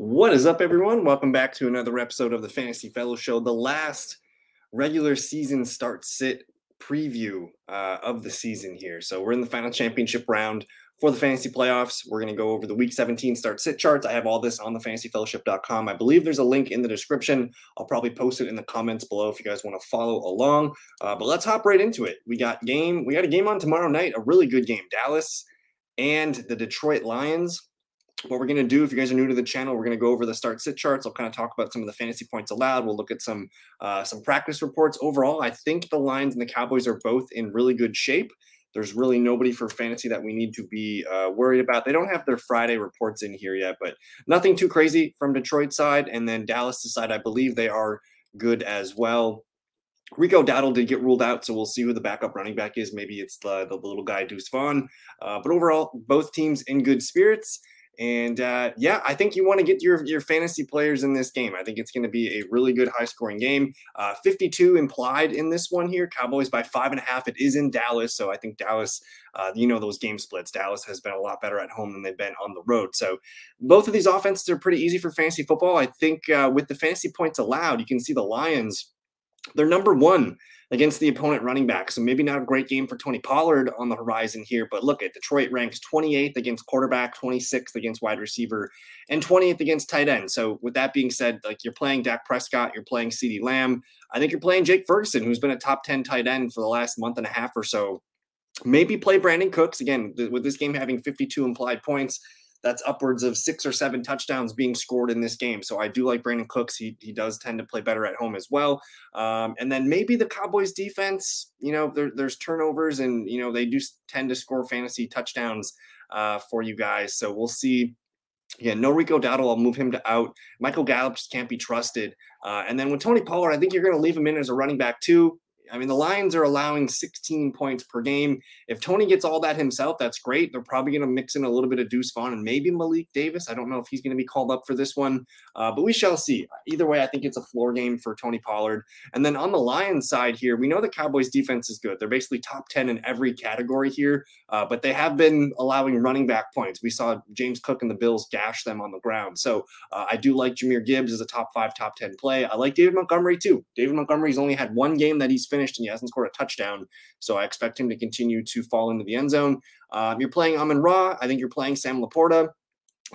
What is up, everyone? Welcome back to another episode of the Fantasy Fellow Show, the last regular season start sit preview uh, of the season here. So we're in the final championship round for the fantasy playoffs. We're going to go over the week 17 start sit charts. I have all this on the fantasyfellowship.com. I believe there's a link in the description. I'll probably post it in the comments below if you guys want to follow along. Uh, but let's hop right into it. We got game. We got a game on tomorrow night. A really good game. Dallas and the Detroit Lions what we're going to do if you guys are new to the channel we're going to go over the start sit charts i'll kind of talk about some of the fantasy points allowed we'll look at some uh, some practice reports overall i think the lions and the cowboys are both in really good shape there's really nobody for fantasy that we need to be uh, worried about they don't have their friday reports in here yet but nothing too crazy from detroit side and then dallas side i believe they are good as well Rico Dowdle did get ruled out, so we'll see who the backup running back is. Maybe it's the, the little guy Deuce Vaughn. Uh, but overall, both teams in good spirits. And uh, yeah, I think you want to get your your fantasy players in this game. I think it's going to be a really good high scoring game. Uh, 52 implied in this one here. Cowboys by five and a half. It is in Dallas, so I think Dallas. Uh, you know those game splits. Dallas has been a lot better at home than they've been on the road. So both of these offenses are pretty easy for fantasy football. I think uh, with the fantasy points allowed, you can see the Lions. They're number one against the opponent running back. So maybe not a great game for Tony Pollard on the horizon here, but look at Detroit ranks 28th against quarterback, 26th against wide receiver, and 20th against tight end. So with that being said, like you're playing Dak Prescott, you're playing CeeDee Lamb. I think you're playing Jake Ferguson, who's been a top 10 tight end for the last month and a half or so. Maybe play Brandin Cooks again with this game having 52 implied points that's upwards of six or seven touchdowns being scored in this game. So I do like Brandin Cooks. He, he does tend to play better at home as well. Um, and then maybe the Cowboys defense, you know, there, there's turnovers and, you know, they do tend to score fantasy touchdowns uh, for you guys. So we'll see. Yeah, no Rico Dowdle. I'll move him to out. Michael Gallup just can't be trusted. Uh, and then with Tony Pollard, I think you're going to leave him in as a running back too. I mean, the Lions are allowing 16 points per game. If Tony gets all that himself, that's great. They're probably going to mix in a little bit of Deuce Vaughn and maybe Malik Davis. I don't know if he's going to be called up for this one, uh, but we shall see. Either way, I think it's a floor game for Tony Pollard. And then on the Lions side here, we know the Cowboys defense is good. They're basically top 10 in every category here, uh, but they have been allowing running back points. We saw James Cook and the Bills gash them on the ground. So uh, I do like Jahmyr Gibbs as a top five, top 10 play. I like David Montgomery too. David Montgomery's only had one game that he's finished finished and he hasn't scored a touchdown. So I expect him to continue to fall into the end zone. Um, you're playing Amon Ra. I think you're playing Sam LaPorta.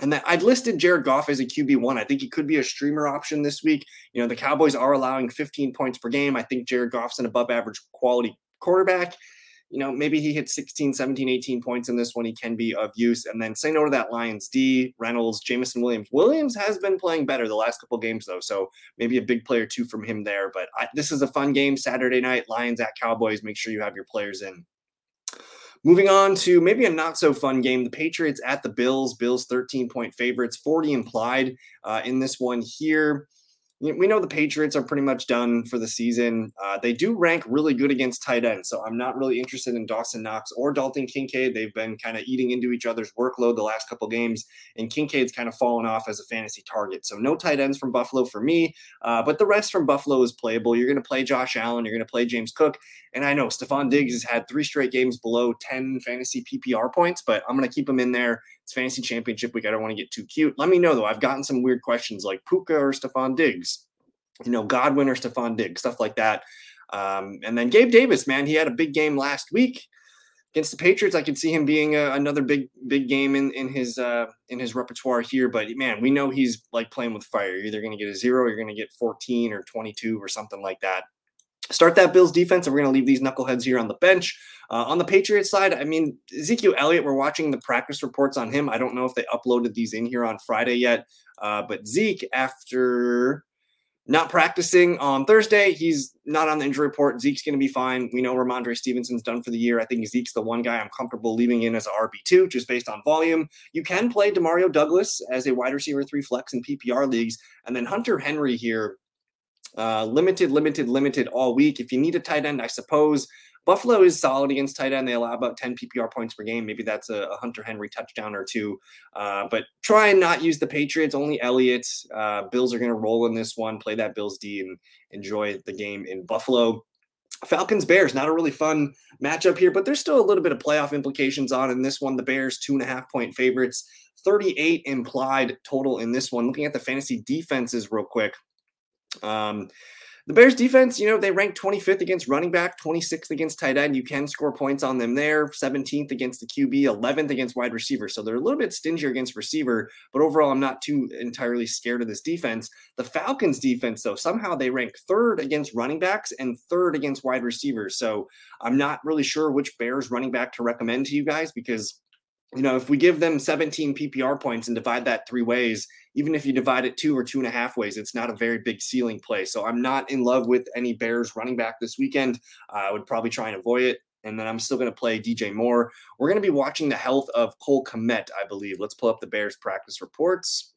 And that I'd listed Jared Goff as a QB1. I think he could be a streamer option this week. You know, the Cowboys are allowing 15 points per game. I think Jared Goff's an above average quality quarterback you know, maybe he hits 16, 17, 18 points in this one. He can be of use. And then say no to that Lions D, Reynolds, Jameson Williams. Williams has been playing better the last couple games, though. So maybe a big player too from him there. But I, this is a fun game Saturday night. Lions at Cowboys. Make sure you have your players in. Moving on to maybe a not so fun game. The Patriots at the Bills. Bills 13 point favorites, 40 implied uh, in this one here we know the Patriots are pretty much done for the season. Uh, they do rank really good against tight ends, so I'm not really interested in Dawson Knox or Dalton Kincaid. They've been kind of eating into each other's workload the last couple games, and Kincaid's kind of fallen off as a fantasy target. So no tight ends from Buffalo for me, uh, but the rest from Buffalo is playable. You're going to play Josh Allen, you're going to play James Cook, and I know Stefon Diggs has had three straight games below 10 fantasy PPR points, but I'm going to keep him in there. It's fantasy championship week. I don't want to get too cute. Let me know though. I've gotten some weird questions like Puka or Stefon Diggs, you know, Godwin or Stefon Diggs, stuff like that. Um, and then Gabe Davis, man, he had a big game last week against the Patriots. I could see him being a, another big, big game in in his uh, in his repertoire here. But man, we know he's like playing with fire. You're either going to get a zero, you're going to get 14 or 22 or something like that start that Bills defense, and we're going to leave these knuckleheads here on the bench. Uh, on the Patriots side, I mean, Ezekiel Elliott, we're watching the practice reports on him. I don't know if they uploaded these in here on Friday yet, uh, but Zeke, after not practicing on Thursday, he's not on the injury report. Zeke's going to be fine. We know Rhamondre Stevenson's done for the year. I think Zeke's the one guy I'm comfortable leaving in as a RB2 just based on volume. You can play Demario Douglas as a wide receiver three flex in PPR leagues. And then Hunter Henry here uh, limited, limited, limited all week. If you need a tight end, I suppose Buffalo is solid against tight end. They allow about 10 PPR points per game. Maybe that's a, a Hunter Henry touchdown or two. Uh, but try and not use the Patriots, only Elliott. Uh, Bills are going to roll in this one, play that Bills D and enjoy the game in Buffalo. Falcons Bears, not a really fun matchup here, but there's still a little bit of playoff implications on in this one. The Bears, two and a half point favorites, 38 implied total in this one. Looking at the fantasy defenses real quick. Um, the Bears defense, you know, they rank 25th against running back, 26th against tight end. You can score points on them there, 17th against the QB, 11th against wide receiver. So they're a little bit stingier against receiver, but overall, I'm not too entirely scared of this defense. The Falcons defense, though, somehow they rank third against running backs and third against wide receivers. So I'm not really sure which Bears running back to recommend to you guys because you know, if we give them 17 PPR points and divide that three ways, even if you divide it two or two and a half ways, it's not a very big ceiling play. So I'm not in love with any Bears running back this weekend. Uh, I would probably try and avoid it. And then I'm still going to play DJ Moore. We're going to be watching the health of Cole Kmet, I believe. Let's pull up the Bears practice reports.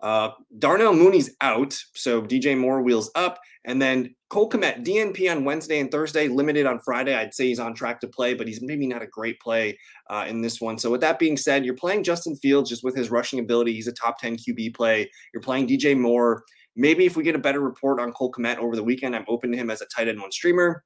Uh, Darnell Mooney's out, so DJ Moore wheels up, and then Cole Kmet DNP on Wednesday and Thursday, limited on Friday. I'd say he's on track to play, but he's maybe not a great play uh, in this one. So with that being said, you're playing Justin Fields just with his rushing ability. He's a top 10 QB play. You're playing DJ Moore. Maybe if we get a better report on Cole Kmet over the weekend, I'm open to him as a tight end one streamer.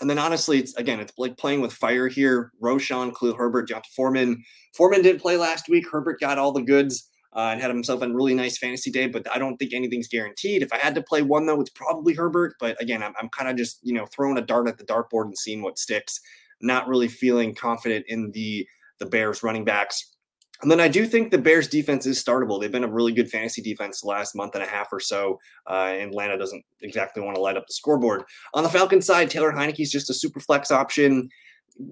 And then honestly, it's again, it's like playing with fire here. Roschon, Khalil Herbert, D'Onta Foreman. Foreman didn't play last week. Herbert got all the goods uh, and had himself a really nice fantasy day. But I don't think anything's guaranteed. If I had to play one though, it's probably Herbert. But again, I'm, I'm kind of just you know throwing a dart at the dartboard and seeing what sticks. Not really feeling confident in the the Bears running backs. And then I do think the Bears defense is startable. They've been a really good fantasy defense the last month and a half or so. Uh, Atlanta doesn't exactly want to light up the scoreboard. On the Falcons side, Taylor Heinicke is just a super flex option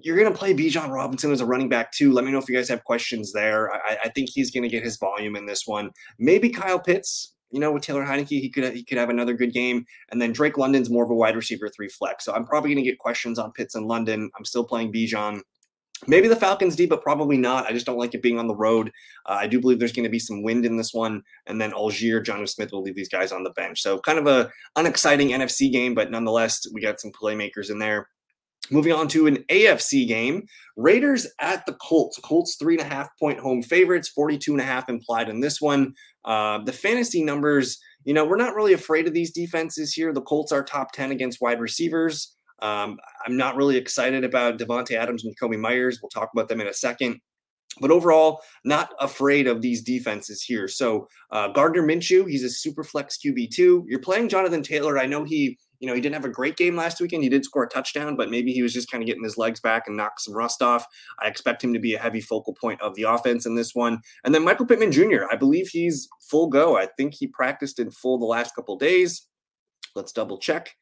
you're going to play Bijan Robinson as a running back too. Let me know if you guys have questions there. I, I think he's going to get his volume in this one. Maybe Kyle Pitts. You know, with Taylor Heinicke, he could he could have another good game. And then Drake London's more of a wide receiver three flex. So I'm probably going to get questions on Pitts and London. I'm still playing Bijan. Maybe the Falcons D, but probably not. I just don't like it being on the road. Uh, I do believe there's going to be some wind in this one, and then Allgeier, Jonnu Smith will leave these guys on the bench. So kind of a unexciting NFC game, but nonetheless, we got some playmakers in there. Moving on to an AFC game, Raiders at the Colts. Colts three and a half point home favorites, 42 and a half implied in this one. Uh, the fantasy numbers, you know, we're not really afraid of these defenses here. The Colts are top 10 against wide receivers. Um, I'm not really excited about Davante Adams and Kobe Meyers. We'll talk about them in a second. But overall, not afraid of these defenses here. So uh, Gardner Minshew, he's a super flex QB two. You're playing Jonathan Taylor. I know he you know, he didn't have a great game last weekend. He did score a touchdown, but maybe he was just kind of getting his legs back and knock some rust off. I expect him to be a heavy focal point of the offense in this one. And then Michael Pittman Jr., I believe he's full go. I think he practiced in full the last couple days. Let's double check.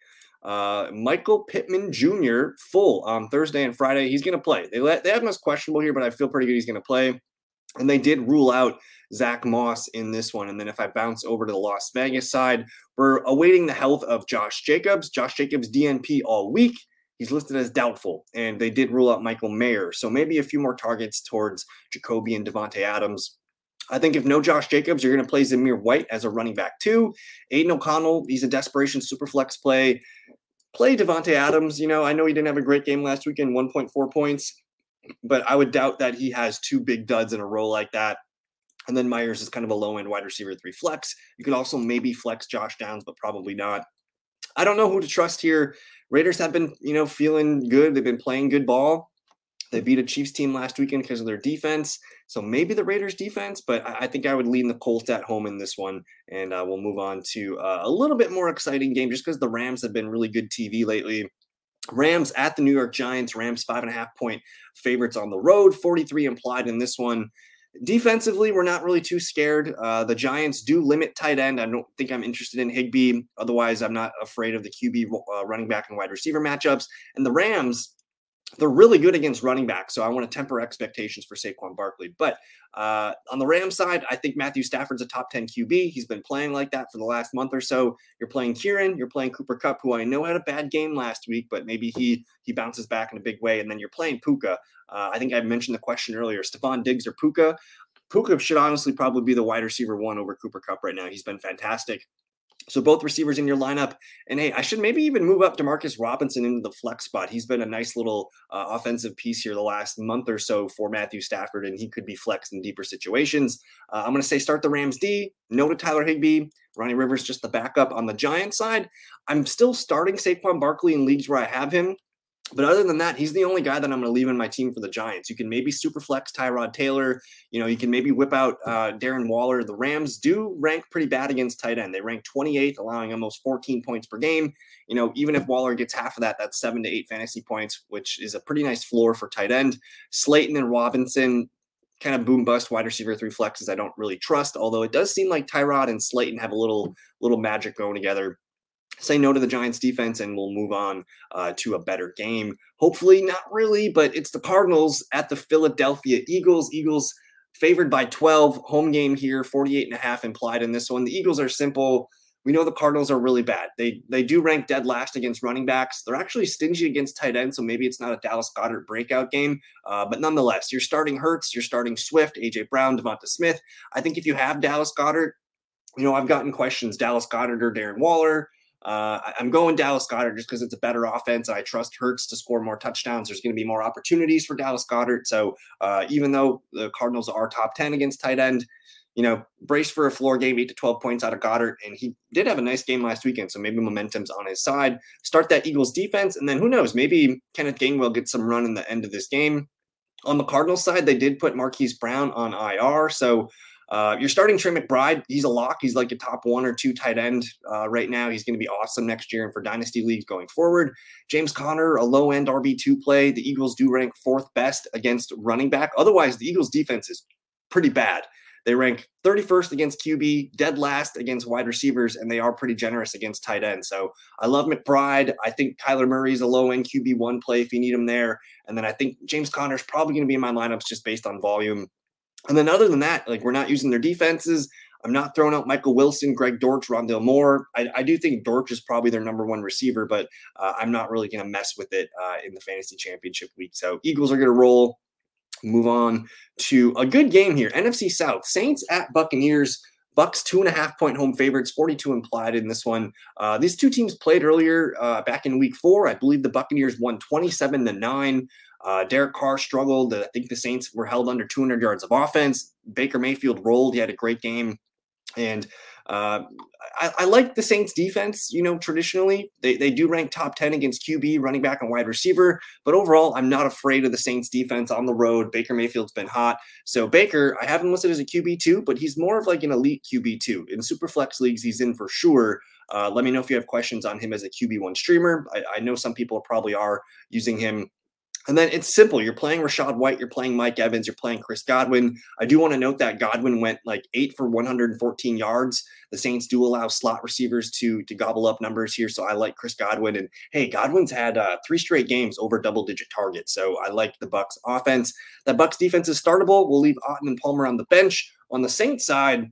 Uh, Michael Pittman Jr. full on Thursday and Friday. He's going to play. They let they have him as questionable here, but I feel pretty good he's going to play. And they did rule out Zack Moss in this one. And then if I bounce over to the Las Vegas side, we're awaiting the health of Josh Jacobs. Josh Jacobs DNP all week. He's listed as doubtful, and they did rule out Michael Mayer. So maybe a few more targets towards Jakobi and Davante Adams. I think if no Josh Jacobs, you're going to play Zamir White as a running back too. Aidan O'Connell, he's a desperation super flex play. Play Davante Adams. You know, I know he didn't have a great game last weekend, 1.4 points but I would doubt that he has two big duds in a row like that. And then Meyers is kind of a low end wide receiver three flex. You could also maybe flex Josh Downs, but probably not. I don't know who to trust here. Raiders have been, you know, feeling good. They've been playing good ball. They beat a Chiefs team last weekend because of their defense. So maybe the Raiders defense, but I think I would lean the Colts at home in this one. And uh, we'll move on to uh, a little bit more exciting game just because the Rams have been really good TV lately. Rams at the New York Giants. Rams five and a half point favorites on the road, 43 implied in this one. Defensively, we're not really too scared. Uh, the Giants do limit tight end. I don't think I'm interested in Higbee. Otherwise, I'm not afraid of the QB uh, running back and wide receiver matchups. And the Rams, they're really good against running back, so I want to temper expectations for Saquon Barkley. But uh, on the Rams side, I think Matthew Stafford's a top 10 QB. He's been playing like that for the last month or so. You're playing Kyren, you're playing Cooper Kupp, who I know had a bad game last week, but maybe he he bounces back in a big way. And then you're playing Puka. Uh, I think I mentioned the question earlier: Stefon Diggs or Puka. Puka should honestly probably be the wide receiver one over Cooper Kupp right now. He's been fantastic. So both receivers in your lineup, and hey, I should maybe even move up Demarcus Robinson into the flex spot. He's been a nice little uh, offensive piece here the last month or so for Matthew Stafford, and he could be flexed in deeper situations. Uh, I'm going to say start the Rams D. No to Tyler Higbee. Ronnie Rivers just the backup on the Giants side. I'm still starting Saquon Barkley in leagues where I have him. But other than that, he's the only guy that I'm going to leave in my team for the Giants. You can maybe super flex Tyrod Taylor. You know, you can maybe whip out uh, Darren Waller. The Rams do rank pretty bad against tight end. They rank 28th, allowing almost 14 points per game. You know, even if Waller gets half of that, that's seven to eight fantasy points, which is a pretty nice floor for tight end. Slayton and Robinson, kind of boom bust wide receiver three flexes I don't really trust, although it does seem like Tyrod and Slayton have a little little magic going together say no to the Giants defense and we'll move on uh, to a better game. Hopefully, not really, but it's the Cardinals at the Philadelphia Eagles. Eagles favored by 12, home game here, 48 and a half implied in this one. The Eagles are simple. We know the Cardinals are really bad. They they do rank dead last against running backs. They're actually stingy against tight ends, so maybe it's not a Dallas Goedert breakout game. Uh, but nonetheless, you're starting Hurts, you're starting Swift, AJ Brown, Devonta Smith. I think if you have Dallas Goedert, you know I've gotten questions: Dallas Goedert or Darren Waller. Uh, I'm going Dallas Goedert just because it's a better offense. I trust Hurts to score more touchdowns. There's going to be more opportunities for Dallas Goedert. So uh, even though the Cardinals are top 10 against tight end, you know, brace for a floor game, eight to 12 points out of Goedert. And he did have a nice game last weekend. So maybe momentum's on his side. Start that Eagles defense. And then who knows, maybe Kenneth Gainwell gets some run in the end of this game. On the Cardinals side, they did put Marquise Brown on IR. So uh, you're starting Trey McBride. He's a lock. He's like a top one or two tight end uh, right now. He's going to be awesome next year and for dynasty leagues going forward. James Conner, a low end RB2 play. The Eagles do rank fourth best against running back. Otherwise, the Eagles defense is pretty bad. They rank 31st against QB, dead last against wide receivers, and they are pretty generous against tight end. So I love McBride. I think Kyler Murray is a low end QB1 play if you need him there. And then I think James Conner is probably going to be in my lineups just based on volume. And then other than that, like we're not using their defenses. I'm not throwing out Michael Wilson, Greg Dortch, Rondale Moore. I, I do think Dortch is probably their number one receiver, but uh, I'm not really going to mess with it uh, in the fantasy championship week. So Eagles are going to roll. Move on to a good game here. NFC South Saints at Buccaneers. Bucks two and a half point home favorites, 42 implied in this one. Uh, these two teams played earlier uh, back in week four. I believe the Buccaneers won 27 to nine. Uh, Derek Carr struggled. I think the Saints were held under 200 yards of offense. Baker Mayfield rolled. He had a great game. And uh, I, I, like the Saints defense. You know, traditionally they, they do rank top 10 against QB, running back, and wide receiver. But overall, I'm not afraid of the Saints defense on the road. Baker Mayfield's been hot. So Baker, I have him listed as a QB2, but he's more of like an elite QB2. In super flex leagues, he's in for sure. Uh, let me know if you have questions on him as a QB1 streamer. I, I know some people probably are using him and then it's simple. You're playing Rachaad White, you're playing Mike Evans, you're playing Chris Godwin. I do want to note that Godwin went like eight for 114 yards. The Saints do allow slot receivers to to gobble up numbers here, so I like Chris Godwin. And hey, Godwin's had uh, three straight games over double digit targets, so I like the Bucks offense. That Bucks defense is startable. We'll leave Otton and Palmer on the bench. On the Saints side,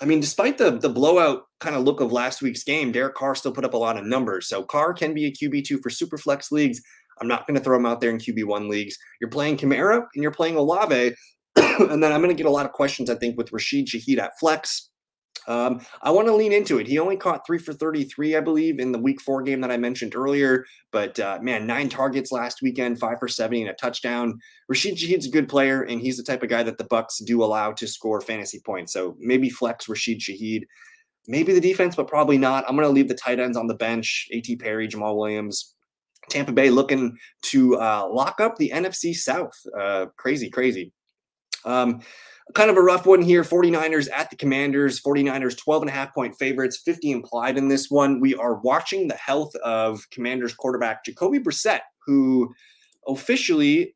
I mean, despite the the blowout kind of look of last week's game, Derek Carr still put up a lot of numbers. So Carr can be a QB two for super flex leagues. I'm not going to throw him out there in QB1 leagues. You're playing Kamara and you're playing Olave. and then I'm going to get a lot of questions, I think, with Rashid Shaheed at flex. Um, I want to lean into it. He only caught three for 33, I believe, in the week four game that I mentioned earlier. But uh, man, nine targets last weekend, five for 70 and a touchdown. Rashid Shaheed's a good player, and he's the type of guy that the Bucks do allow to score fantasy points. So maybe flex Rashid Shaheed. Maybe the defense, but probably not. I'm going to leave the tight ends on the bench. A.T. Perry, Jamaal Williams, Tampa Bay looking to uh, lock up the NFC South. Uh, crazy, crazy. Um, kind of a rough one here 49ers at the Commanders. 49ers 12 and a half point favorites, 50 implied in this one. We are watching the health of Commanders quarterback Jacoby Brissett, who officially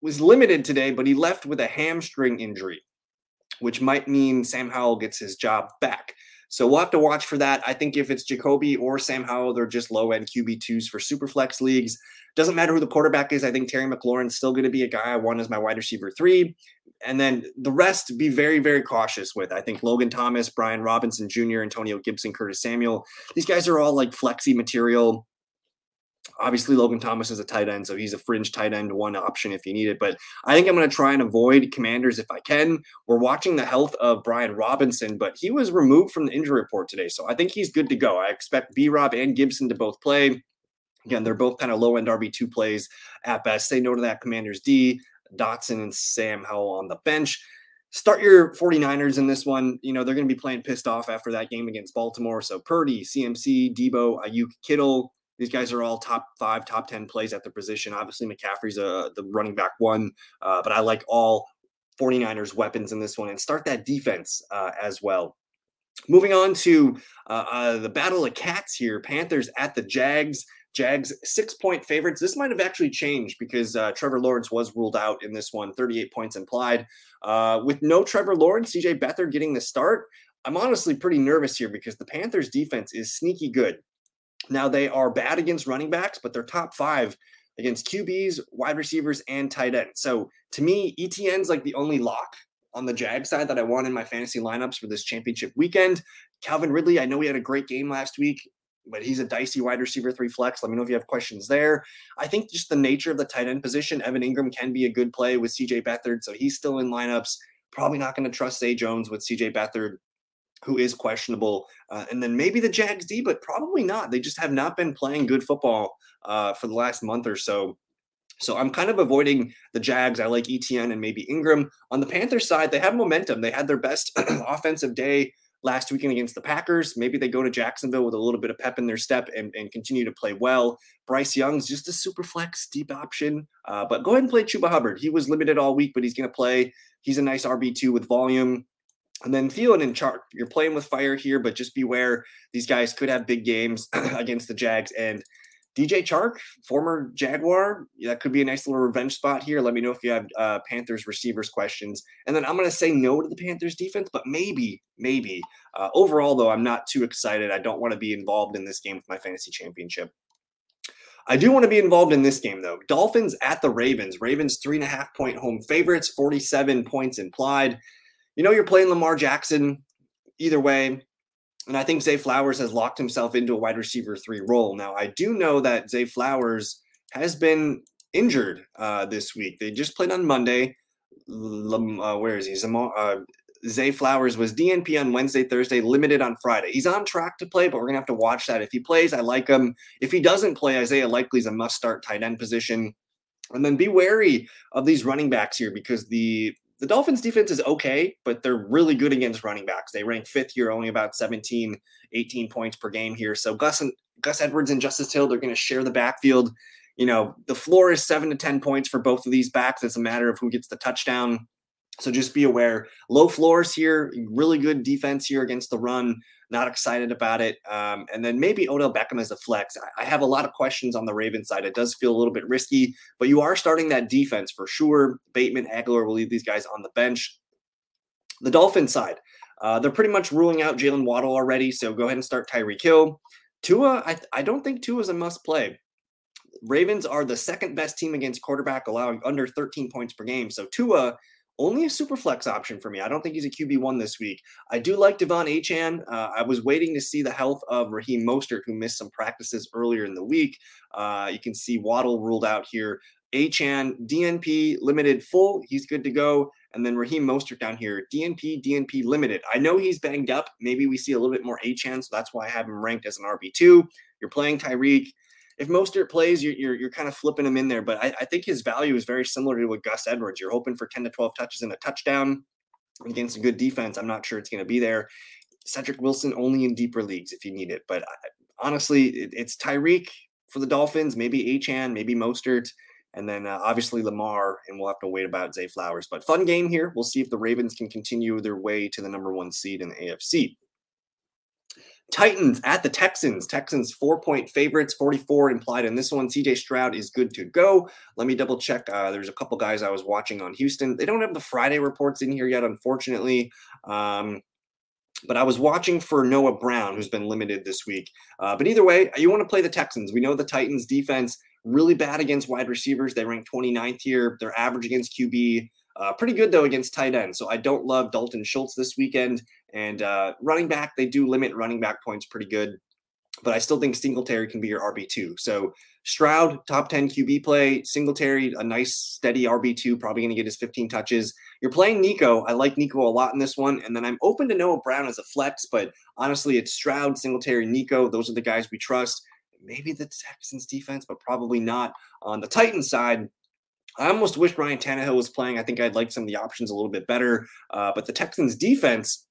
was limited today, but he left with a hamstring injury, which might mean Sam Howell gets his job back. So we'll have to watch for that. I think if it's Jacoby or Sam Howell, they're just low end QB2s for super flex leagues. Doesn't matter who the quarterback is. I think Terry McLaurin's still going to be a guy I want as my wide receiver three. And then the rest, be very, very cautious with. I think Logan Thomas, Brian Robinson Jr., Antonio Gibson, Curtis Samuel. These guys are all like flexy material. Obviously, Logan Thomas is a tight end, so he's a fringe tight end one option if you need it. But I think I'm going to try and avoid Commanders if I can. We're watching the health of Brian Robinson, but he was removed from the injury report today, so I think he's good to go. I expect B Rob and Gibson to both play. Again, they're both kind of low end RB2 plays at best. Say no to that Commanders D, Dotson and Sam Howell on the bench start your 49ers in this one. You know, they're going to be playing pissed off after that game against Baltimore. So Purdy, CMC, Deebo, Aiyuk, Kittle, these guys are all top five, top 10 plays at their position. Obviously, McCaffrey's a, the running back one, uh, but I like all 49ers weapons in this one and start that defense uh, as well. Moving on to uh, uh the Battle of Cats here Panthers at the Jags. Jags six point favorites. This might have actually changed because uh, Trevor Lawrence was ruled out in this one, 38 points implied. Uh, with no Trevor Lawrence, CJ Beathard getting the start, I'm honestly pretty nervous here because the Panthers defense is sneaky good. Now they are bad against running backs, but they're top five against QBs, wide receivers, and tight ends. So to me, ETN's like the only lock on the Jag side that I want in my fantasy lineups for this championship weekend. Calvin Ridley, I know he had a great game last week but he's a dicey wide receiver three flex. Let me know if you have questions there. I think just the nature of the tight end position, Evan Engram can be a good play with CJ Beathard, so he's still in lineups. Probably not going to trust Zay Jones with CJ Beathard, who is questionable, uh, and then maybe the Jags D, but probably not. They just have not been playing good football uh, for the last month or so. So I'm kind of avoiding the Jags. I like ETN and maybe Engram. On the Panthers side, they have momentum. They had their best offensive day last weekend against the Packers. Maybe they go to Jacksonville with a little bit of pep in their step and, and continue to play well. Bryce Young's just a super flex deep option. Uh, but go ahead and play Chuba Hubbard. He was limited all week, but he's going to play. He's a nice RB2 with volume. And then Thielen and Chark, you're playing with fire here, but just beware. These guys could have big games against the Jags. And DJ Chark, former Jaguar, that could be a nice little revenge spot here. Let me know if you have uh, Panthers receivers questions. And then I'm going to say no to the Panthers defense, but maybe, maybe. Uh, overall, though, I'm not too excited. I don't want to be involved in this game with my fantasy championship. I do want to be involved in this game, though. Dolphins at the Ravens. Ravens three and a half point home favorites, 47 points implied. You know, you're playing Lamar Jackson. Either way, and I think Zay Flowers has locked himself into a wide receiver three role. Now, I do know that Zay Flowers has been injured uh, this week. They just played on Monday. Uh, where is he? Zamar, uh, Zay Flowers was DNP on Wednesday, Thursday, limited on Friday. He's on track to play, but we're going to have to watch that. If he plays, I like him. If he doesn't play, Isaiah Likely is a must start tight end position. And then be wary of these running backs here because the the Dolphins defense is okay, but they're really good against running backs. They rank fifth here, only about 17, 18 points per game here. So Gus and Gus Edwards and Justice Hill, they're going to share the backfield. You know, the floor is seven to 10 points for both of these backs. It's a matter of who gets the touchdown. So just be aware. Low floors here, really good defense here against the run. Not excited about it. Um, and then maybe Odell Beckham as a flex. I, I have a lot of questions on the Ravens side. It does feel a little bit risky, but you are starting that defense for sure. Bateman, Agholor will leave these guys on the bench. The Dolphins side, uh, they're pretty much ruling out Jaylen Waddle already. So go ahead and start Tyreek Hill. Tua, I, I don't think Tua is a must play. Ravens are the second best team against quarterback, allowing under 13 points per game. So Tua only a super flex option for me. I don't think he's a QB1 this week. I do like De'Von Achane. Uh, I was waiting to see the health of Raheem Mostert, who missed some practices earlier in the week. Uh, you can see Waddle ruled out here. Achane, DNP limited full. He's good to go. And then Raheem Mostert down here, DNP, DNP limited. I know he's banged up. Maybe we see a little bit more Achane, so that's why I have him ranked as an RB2. You're playing Tyreek if Mostert plays, you're, you're, you're kind of flipping him in there. But I, I, think his value is very similar to what Gus Edwards. You're hoping for 10 to 12 touches and a touchdown against a good defense. I'm not sure it's going to be there. Cedric Wilson only in deeper leagues if you need it. But I, honestly, it, it's Tyreek for the Dolphins, maybe Achan, maybe Mostert. And then uh, obviously Lamar, and we'll have to wait about Zay Flowers. But fun game here. We'll see if the Ravens can continue their way to the number one seed in the AFC. Titans at the Texans. Texans four point favorites, 44 implied in this one. CJ Stroud is good to go. Let me double check. Uh, there's a couple guys I was watching on Houston. They don't have the Friday reports in here yet, unfortunately. Um, but I was watching for Noah Brown, who's been limited this week. Uh, but either way, you want to play the Texans. We know the Titans defense really bad against wide receivers. They rank 29th here. They're average against QB. Uh, pretty good though against tight end. So I don't love Dalton Schultz this weekend. And uh, running back, they do limit running back points pretty good. but I still think Singletary can be your RB2. So Stroud, top 10 QB play, Singletary, a nice steady RB2, probably going to get his 15 touches. You're playing Nico. I like Nico a lot in this one. And then I'm open to Noah Brown as a flex, but honestly, it's Stroud, Singletary, Nico. Those are the guys we trust. Maybe the Texans defense, but probably not. On the Titans side, I almost wish Ryan Tannehill was playing. I think I'd like some of the options a little bit better. Uh, but the Texans defense,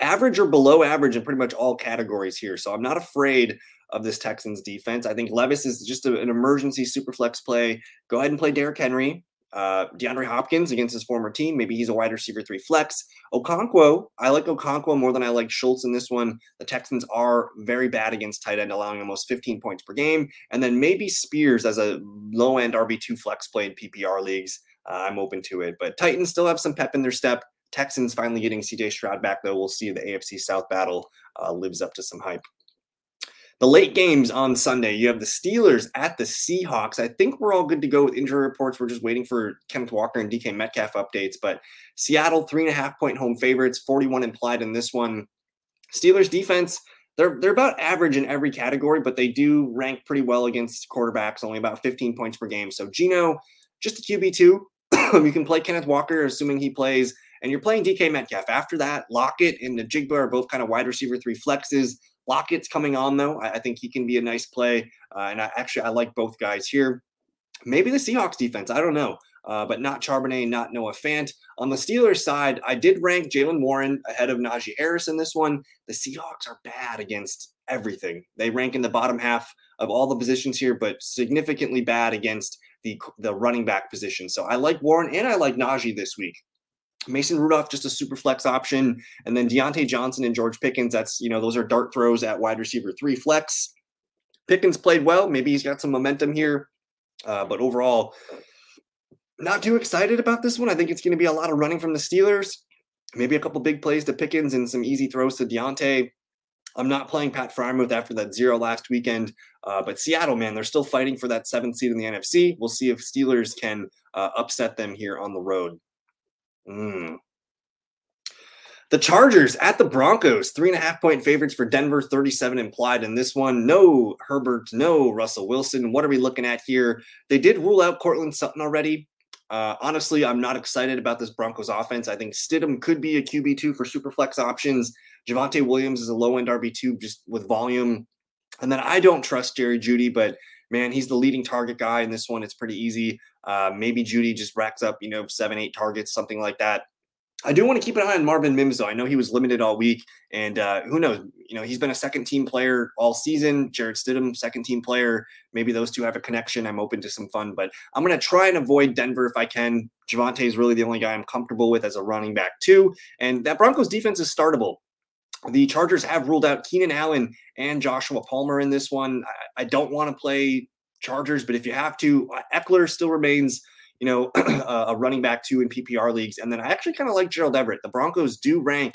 average or below average in pretty much all categories here. So I'm not afraid of this Texans defense. I think Levis is just a, an emergency super flex play. Go ahead and play Derrick Henry. Uh, DeAndre Hopkins against his former team. Maybe he's a wide receiver three flex. Okonkwo, I like Okonkwo more than I like Schultz in this one. The Texans are very bad against tight end, allowing almost 15 points per game. And then maybe Spears as a low end RB2 flex play in PPR leagues. Uh, I'm open to it. But Titans still have some pep in their step. Texans finally getting CJ Stroud back, though. We'll see the AFC South battle uh, lives up to some hype. The late games on Sunday, you have the Steelers at the Seahawks. I think we're all good to go with injury reports. We're just waiting for Kenneth Walker and DK Metcalf updates. But Seattle, three and a half point home favorites, 41 implied in this one. Steelers defense, they're they're about average in every category, but they do rank pretty well against quarterbacks, only about 15 points per game. So Gino, just a QB two. you can play Kenneth Walker, assuming he plays, and you're playing DK Metcalf. After that, Lockett and Njigba are both kind of wide receiver three flexes. Lockett's coming on though. I, I think he can be a nice play, uh, and I actually I like both guys here. Maybe the Seahawks defense. I don't know. Uh, but not Charbonnet, not Noah Fant. On the Steelers side, I did rank Jaylen Warren ahead of Najee Harris in this one. The Seahawks are bad against everything. They rank in the bottom half of all the positions here, but significantly bad against the the running back position. So I like Warren and I like Najee this week. Mason Rudolph, just a super flex option. And then Diontae Johnson and George Pickens, that's, you know, those are dart throws at wide receiver three flex. Pickens played well. Maybe he's got some momentum here. Uh, but overall, not too excited about this one. I think it's going to be a lot of running from the Steelers. Maybe a couple big plays to Pickens and some easy throws to Diontae. I'm not playing Pat Freiermuth after that zero last weekend. Uh, but Seattle, man, they're still fighting for that seventh seed in the NFC. We'll see if Steelers can uh, upset them here on the road. Mm. The Chargers at the Broncos, three and a half point favorites for Denver, 37 implied in this one. No Herbert, no Russell Wilson. What are we looking at here? They did rule out Courtland Sutton already. Uh, honestly, I'm not excited about this Broncos offense. I think Stidham could be a QB2 for super flex options. Javonte Williams is a low end RB2 just with volume. And then I don't trust Jerry Jeudy, but man, he's the leading target guy in this one. It's pretty easy. Uh, maybe Jeudy just racks up, you know, seven, eight targets, something like that. I do want to keep an eye on Marvin Mims, though. I know he was limited all week, and uh, who knows? You know, he's been a second team player all season. Jarrett Stidham, second team player. Maybe those two have a connection. I'm open to some fun, but I'm going to try and avoid Denver if I can. Javonte is really the only guy I'm comfortable with as a running back, too. And that Broncos defense is startable. The Chargers have ruled out Keenan Allen and Joshua Palmer in this one. I, I don't want to play Chargers, but if you have to, Ekeler still remains, you know, a running back two in PPR leagues. And then I actually kind of like Gerald Everett. The Broncos do rank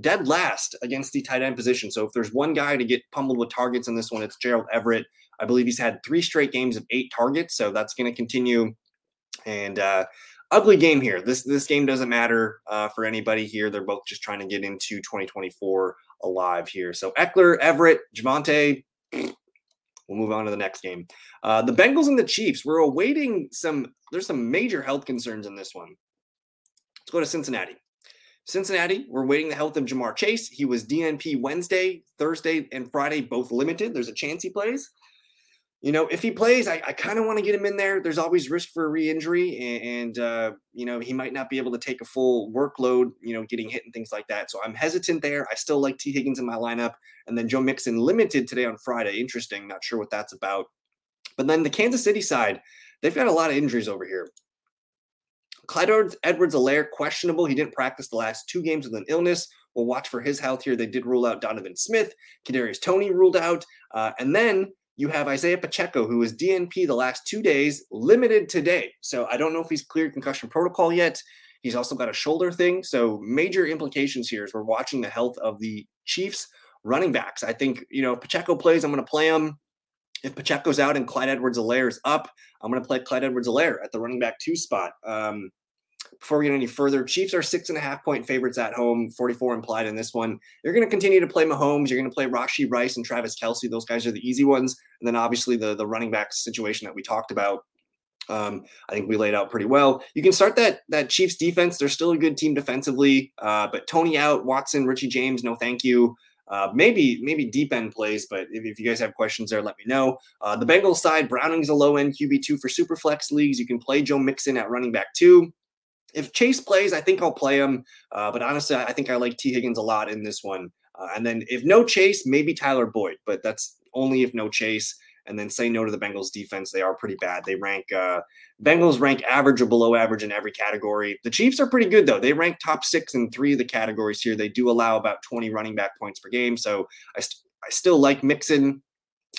dead last against the tight end position. So if there's one guy to get pummeled with targets in this one, it's Gerald Everett. I believe he's had three straight games of eight targets, so that's going to continue. And uh, ugly game here. This this game doesn't matter uh, for anybody here. They're both just trying to get into 2024 alive here. So Ekeler, Everett, Javonte, We'll move on to the next game. Uh, the Bengals and the Chiefs. We're awaiting some. There's some major health concerns in this one. Let's go to Cincinnati. Cincinnati, we're waiting the health of Ja'Marr Chase. He was DNP Wednesday, Thursday, and Friday, both limited. There's a chance he plays you know, if he plays, I, I kind of want to get him in there. There's always risk for a re-injury, and, and uh, you know he might not be able to take a full workload. You know, getting hit and things like that. So I'm hesitant there. I still like Tee Higgins in my lineup, and then Joe Mixon limited today on Friday. Interesting. Not sure what that's about. But then the Kansas City side, they've got a lot of injuries over here. Clyde Edwards-Helaire questionable. He didn't practice the last two games with an illness. We'll watch for his health here. They did rule out Donovan Smith. Kadarius Toney ruled out, uh, and then you have Isaiah Pacheco, who was DNP the last two days, limited today. So I don't know if he's cleared concussion protocol yet. He's also got a shoulder thing. So major implications here as we're watching the health of the Chiefs running backs. I think, you know, Pacheco plays, I'm going to play him. If Pacheco's out and Clyde Edwards-Helaire is up, I'm going to play Clyde Edwards-Helaire at the running back two spot. Um, before we get any further, Chiefs are six and a half point favorites at home, 44 implied in this one. You're going to continue to play Mahomes. You're going to play Rashee Rice and Travis Kelce. Those guys are the easy ones. And then obviously the, the running back situation that we talked about. Um, I think we laid out pretty well. You can start that that Chiefs defense. They're still a good team defensively, uh, but Toney out, Watson, Richie James, no thank you. Uh, maybe maybe deep end plays, but if, if, you guys have questions there, let me know. Uh, the Bengals side, Browning's a low end QB two for super flex leagues. You can play Joe Mixon at running back two. If Chase plays, I think I'll play him. Uh, but honestly, I think I like Tee Higgins a lot in this one. Uh, and then if no Chase, maybe Tyler Boyd, but that's only if no Chase and then say no to the Bengals defense. They are pretty bad. They rank uh, Bengals rank average or below average in every category. The Chiefs are pretty good though. They rank top six in three of the categories here. They do allow about 20 running back points per game. So I, st- I still like Mixon.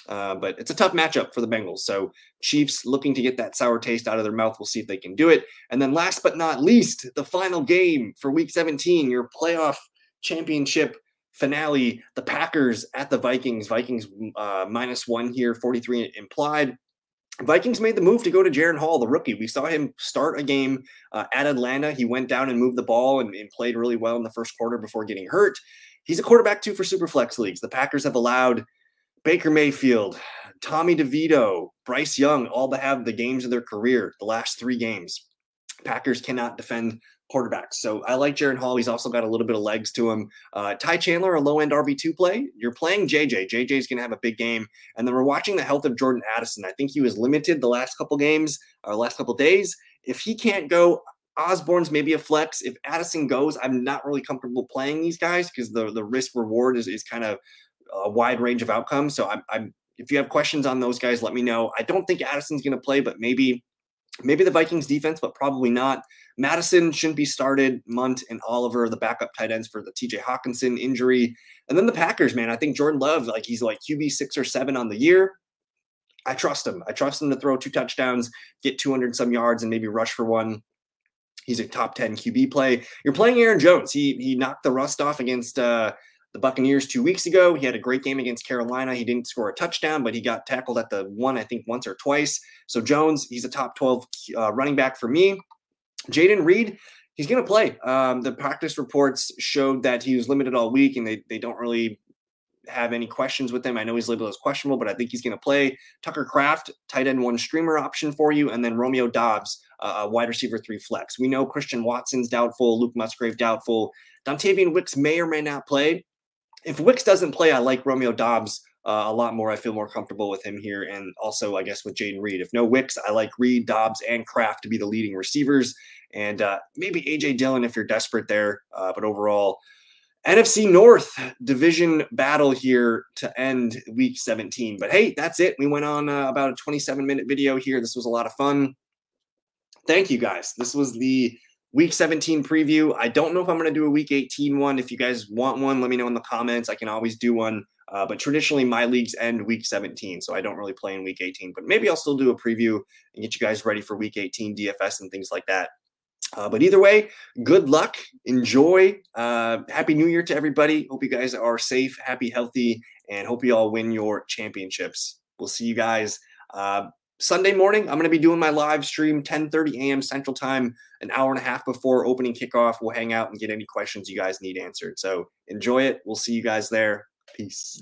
Uh, but it's a tough matchup for the Bengals. So Chiefs looking to get that sour taste out of their mouth. We'll see if they can do it. And then last but not least, the final game for Week 17, your playoff championship finale, the Packers at the Vikings. Vikings uh, minus one here, 43 implied. Vikings made the move to go to Jaren Hall, the rookie. We saw him start a game uh, at Atlanta. He went down and moved the ball and, and, played really well in the first quarter before getting hurt. He's a quarterback too for Superflex leagues. The Packers have allowed Baker Mayfield, Tommy DeVito, Bryce Young all have the games of their career, the last three games. Packers cannot defend quarterbacks. So I like Jaren Hall. He's also got a little bit of legs to him. Uh, Ty Chandler, a low end RB2 play. You're playing JJ. JJ's going to have a big game. And then we're watching the health of Jordan Addison. I think he was limited the last couple games or last couple days. If he can't go, Osborn's maybe a flex. If Addison goes, I'm not really comfortable playing these guys because the, the risk reward is, is kind of a wide range of outcomes. So I'm, I'm if you have questions on those guys, let me know. I don't think Addison's going to play, but maybe maybe the Vikings defense, but probably not. Madison shouldn't be started. Mundt and Oliver, the backup tight ends for the TJ Hockenson injury. And then the Packers, man. I think Jordan Love, like he's like QB six or seven on the year. I trust him. I trust him to throw two touchdowns, get 200 some yards, and maybe rush for one. He's a top 10 QB play. You're playing Aaron Jones. He he knocked the rust off against uh, the Buccaneers two weeks ago. He had a great game against Carolina. He didn't score a touchdown, but he got tackled at the one, I think, once or twice. So Jones, he's a top 12 uh, running back for me. Jayden Reed, he's going to play. Um, the practice reports showed that he was limited all week, and they, they don't really have any questions with him. I know he's labeled as questionable, but I think he's going to play. Tucker Kraft, tight end one streamer option for you, and then Romeo Doubs, uh, wide receiver three flex. We know Christian Watson's doubtful, Luke Musgrave doubtful. Dontayvion Wicks may or may not play if Wicks doesn't play, I like Romeo Doubs uh, a lot more. I feel more comfortable with him here. And also, I guess, with Jayden Reed. If no Wicks, I like Reed, Doubs, and Kraft to be the leading receivers. And uh, maybe A.J. Dillon if you're desperate there. Uh, but overall, NFC North division battle here to end week 17. But hey, that's it. We went on uh, about a 27 minute video here. This was a lot of fun. Thank you guys. This was the week 17 preview. I don't know if I'm going to do a week 18 one. If you guys want one, let me know in the comments. I can always do one. Uh, but traditionally, my leagues end week 17, so I don't really play in week 18. But maybe I'll still do a preview and get you guys ready for week 18 DFS and things like that. Uh, but either way, good luck. Enjoy. Uh, happy New Year to everybody. Hope you guys are safe, happy, healthy, and hope you all win your championships. We'll see you guys uh, Sunday morning, I'm going to be doing my live stream 10:30 a.m. Central Time, an hour and a half before opening kickoff. We'll hang out and get any questions you guys need answered. So enjoy it. We'll see you guys there. Peace.